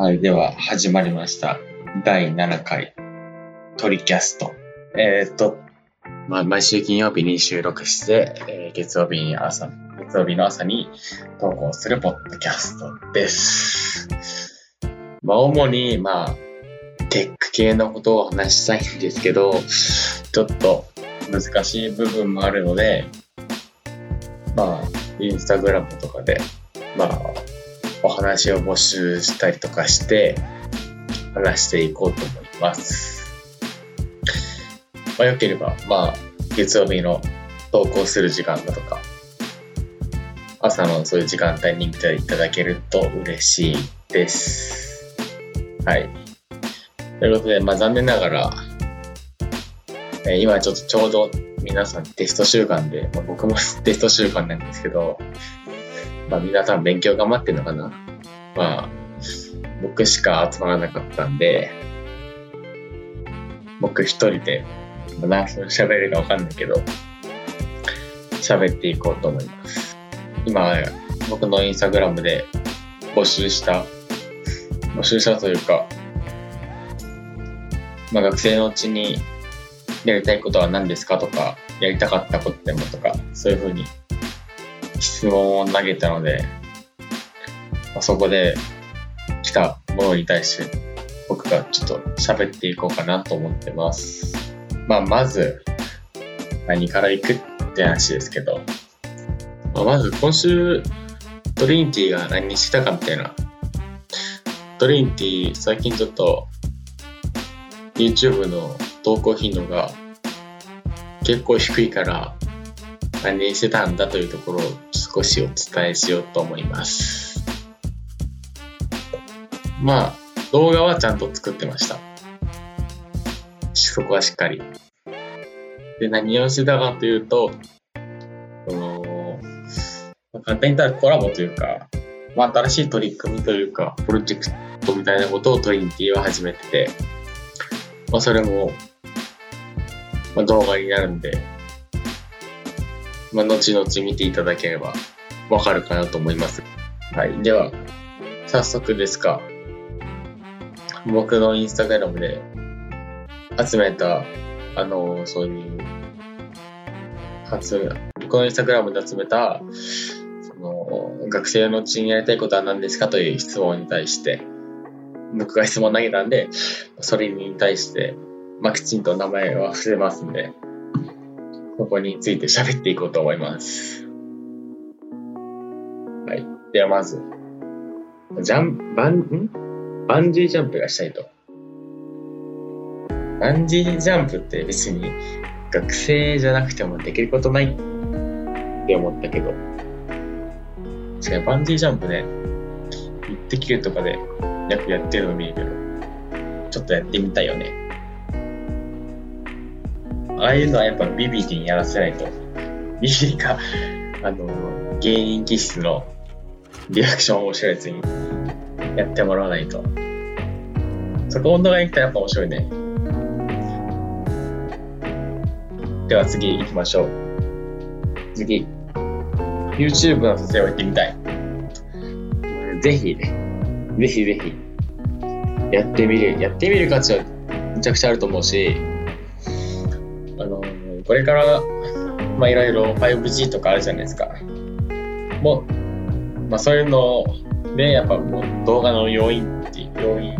はい、では始まりました。第7回トリキャスト。えーっと、まあ、毎週金曜日に収録して、えー月曜日に朝、月曜日の朝に投稿するポッドキャストです。まあ、主に、まあ、テック系のことを話したいんですけど、ちょっと難しい部分もあるので、まあ、インスタグラムとかで、まあ、お話を募集したりとかして、話していこうと思います。まあ、よければ、まあ、月曜日の投稿する時間だとか、朝のそういう時間帯に見ていただけると嬉しいです。はい。ということで、まあ残念ながら、えー今ちょっとちょうど皆さんテスト週間で、まあ、僕も テスト週間なんですけど、まあ皆さん勉強頑張ってるのかな？まあ、僕しか集まらなかったんで、僕一人で、まあ何分喋るかわかんないけど、喋っていこうと思います。今、僕のインスタグラムで募集した、募集したというか、まあ学生のうちにやりたいことは何ですかとか、やりたかったことでもとか、そういうふうに質問を投げたので、まあそこで来たものに対して僕がちょっと喋っていこうかなと思ってます。まあ、まず何から行くって話ですけど、まあ、まず今週トリニティが何したかみたいな。トリニティ最近ちょっと YouTube の投稿頻度が結構低いから何してたんだというところを少しお伝えしようと思います。まあ、動画はちゃんと作ってました。そこはしっかり。で、何をしてたかというと、その、まあ簡単に言ったらコラボというか、まあ、新しい取り組みというか、プロジェクトみたいなことをトリニティは始めてて、まあ、それも、まあ、動画になるんで、まあ、後々見ていただければわかるかなと思います。はい。では、早速ですが、僕のインスタグラムで集めた、あの、そういう、集め、僕のインスタグラムで集めた、その、学生のうちにやりたいことは何ですかという質問に対して、僕が質問投げたんで、それに対して、まあ、きちんと名前は伏せますんで、そこについて喋っていこうと思います。はい。ではまず、ジャン、バン、ん？バンジージャンプがしたいと。バンジージャンプって別に学生じゃなくてもできることないって思ったけど、確かにバンジージャンプね、一滴球とかでよくやってるの見るけど、ちょっとやってみたいよね。ああいうのはやっぱビビリにやらせないと。ビビリか、あの、芸人気質のリアクション面白いやつにやってもらわないと。そこ温度がいったらやっぱ面白いね。では次行きましょう。次。YouTube の撮影をやってみたい。ぜひ、ぜひぜひ、やってみる。やってみる価値はめちゃくちゃあると思うし、これから、まあいろいろ 5G とかあるじゃないですか。もう、まあそういうので、やっぱもう動画の要因っていう、要因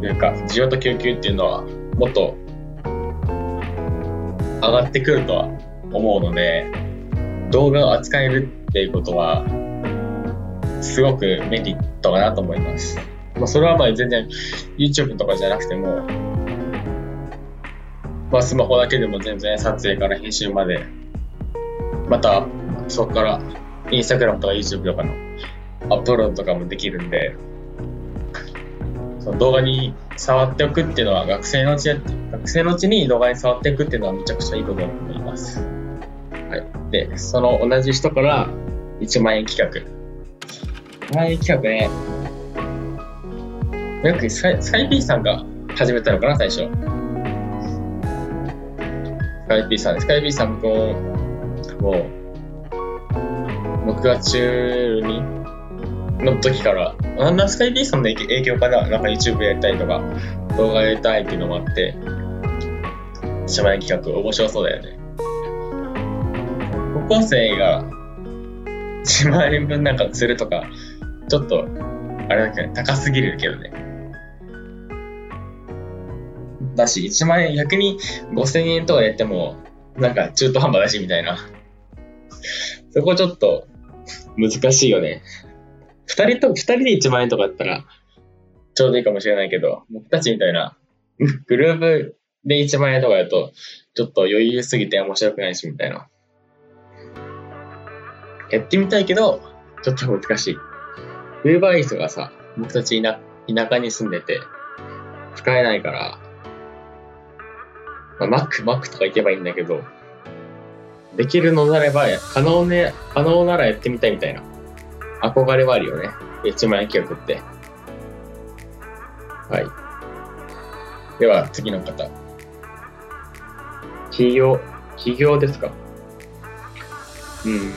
というか、需要と供給っていうのはもっと上がってくるとは思うので、動画を扱えるっていうことは、すごくメリットかなと思います。まあそれはまあ全然 YouTube とかじゃなくても、まあスマホだけでも全然撮影から編集まで、またそこからインスタグラムとか YouTube とかのアップロードとかもできるんで、その動画に触っておくっていうのは学生のうち学生のうちに動画に触っていくっていうのはめちゃくちゃいいことだと思います。はい。で、その同じ人から1万円企画。1万円企画ね。よくスカイスカイピーさんが始めたのかな、最初。スカイピーさん、スカイピーさんも、もう、僕が中2の時からなんだスカイピーさんの影響かななんか YouTube やりたいとか、動画やりたいっていうのもあって、1万円企画面白そうだよね。高校生が1万円分なんか釣るとか、ちょっと、あれだけど、ね、高すぎるけどね。だし、1万円、逆に5000円とかやっても、なんか中途半端だしみたいな。そこちょっと難しいよね。二人と、二人で1万円とかだったら、ちょうどいいかもしれないけど、僕たちみたいな、グループで1万円とかだと、ちょっと余裕すぎて面白くないし、みたいな。やってみたいけど、ちょっと難しい。ウーバーイーツがさ、僕たち田田舎に住んでて、使えないから、まあ、マック、マックとか行けばいいんだけど、できるのならば、可能ね、可能ならやってみたいみたいな。憧れはあるよね。1万円企画って。はい。では、次の方。企業、企業ですか？うん。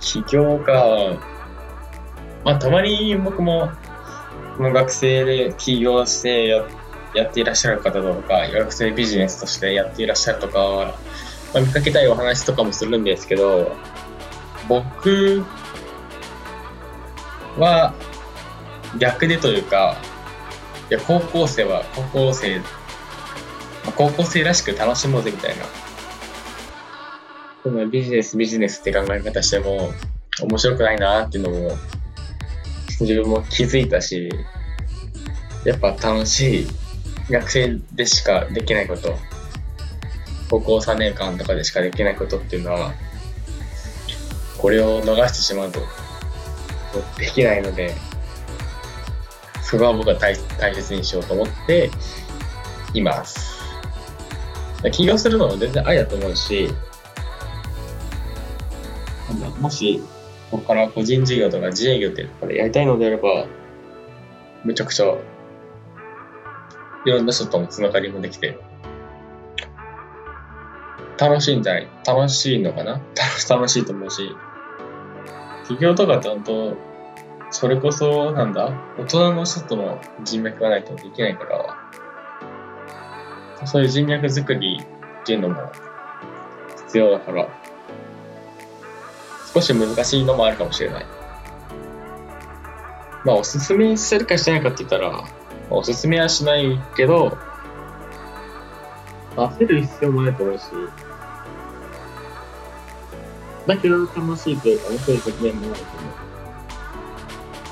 起業か。まあ、たまに僕も、この学生で起業してやっやっていらっしゃる方とか、学生ビジネスとしてやっていらっしゃるとか、まあ、見かけたいお話とかもするんですけど、僕は逆でというか、いや、高校生は高校生、高校生らしく楽しもうぜみたいな。そのビジネスビジネスって考え方しても面白くないなっていうのも自分も気づいたし、やっぱ楽しい学生でしかできないこと、高校3年間とかでしかできないことっていうのは、これを逃してしまうとできないので、そこは僕は大大切にしようと思っています。起業するのも全然ありだと思うし、もし、ここから個人事業とか自営業ってこれやりたいのであれば、めちゃくちゃ、いろんな人とのつながりもできて、楽しいんじゃない？楽しいのかな？楽しいと思うし、起業とかって本当、それこそ、なんだ、大人の人との人脈がないとできないから、そういう人脈作りっていうのも必要だから、少し難しいのもあるかもしれない。まあ、おすすめするかしないかって言ったら、おすすめはしないけど、焦る必要もないと思うし、だけど楽しいというか面白い側面もあると思う。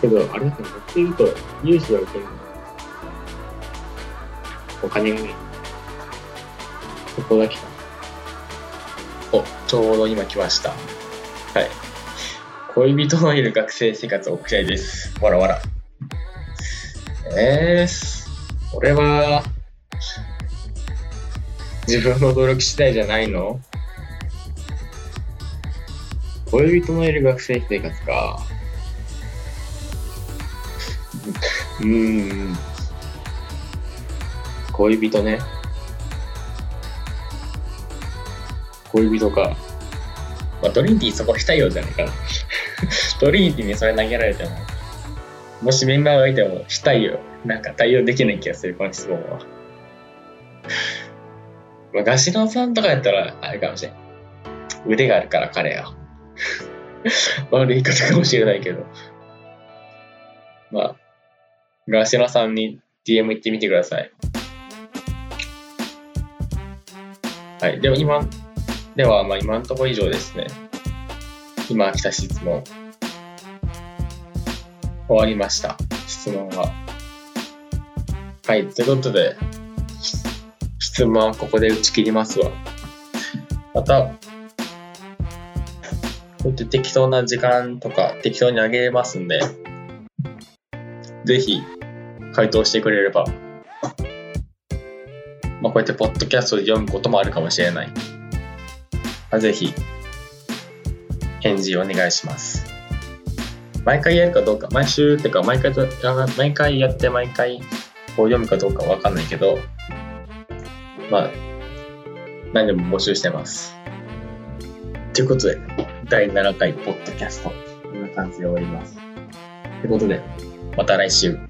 けど、あれだけど、っていうと、融資は受けるの。お金がね、そこだけか。お、ちょうど今来ました。はい。恋人のいる学生生活を送りたいです。わらわら。えー、俺は、自分の努力次第じゃないの？恋人のいる学生生活か。うん。恋人ね。恋人か。まあ、トリニティそこしたいようじゃないかな。トリニティにそれ投げられても、もしメンバーがいてもしたいよ。なんか対応できない気がする、この質問は。まあ、ガシロさんとかやったら、あれかもしれん。腕があるから彼は。悪い言い方かもしれないけど。まあ、ガシラさんに DM 行ってみてください。はい。でも今、では、まあ今のところ以上ですね。今来た質問。終わりました。質問は。はい。ということで、質問はここで打ち切りますわ。また、こうやって適当な時間とか適当にあげれますんで、ぜひ回答してくれれば、まあ、こうやってポッドキャストで読むこともあるかもしれない。まあ、ぜひ、返事お願いします。毎回やるかどうか、毎週っていうか毎回毎回やって毎回こう読むかどうかわかんないけど、まあ、何でも募集してます。ということで、第7回ポッドキャスト、こんな感じで終わります。ということで、また来週。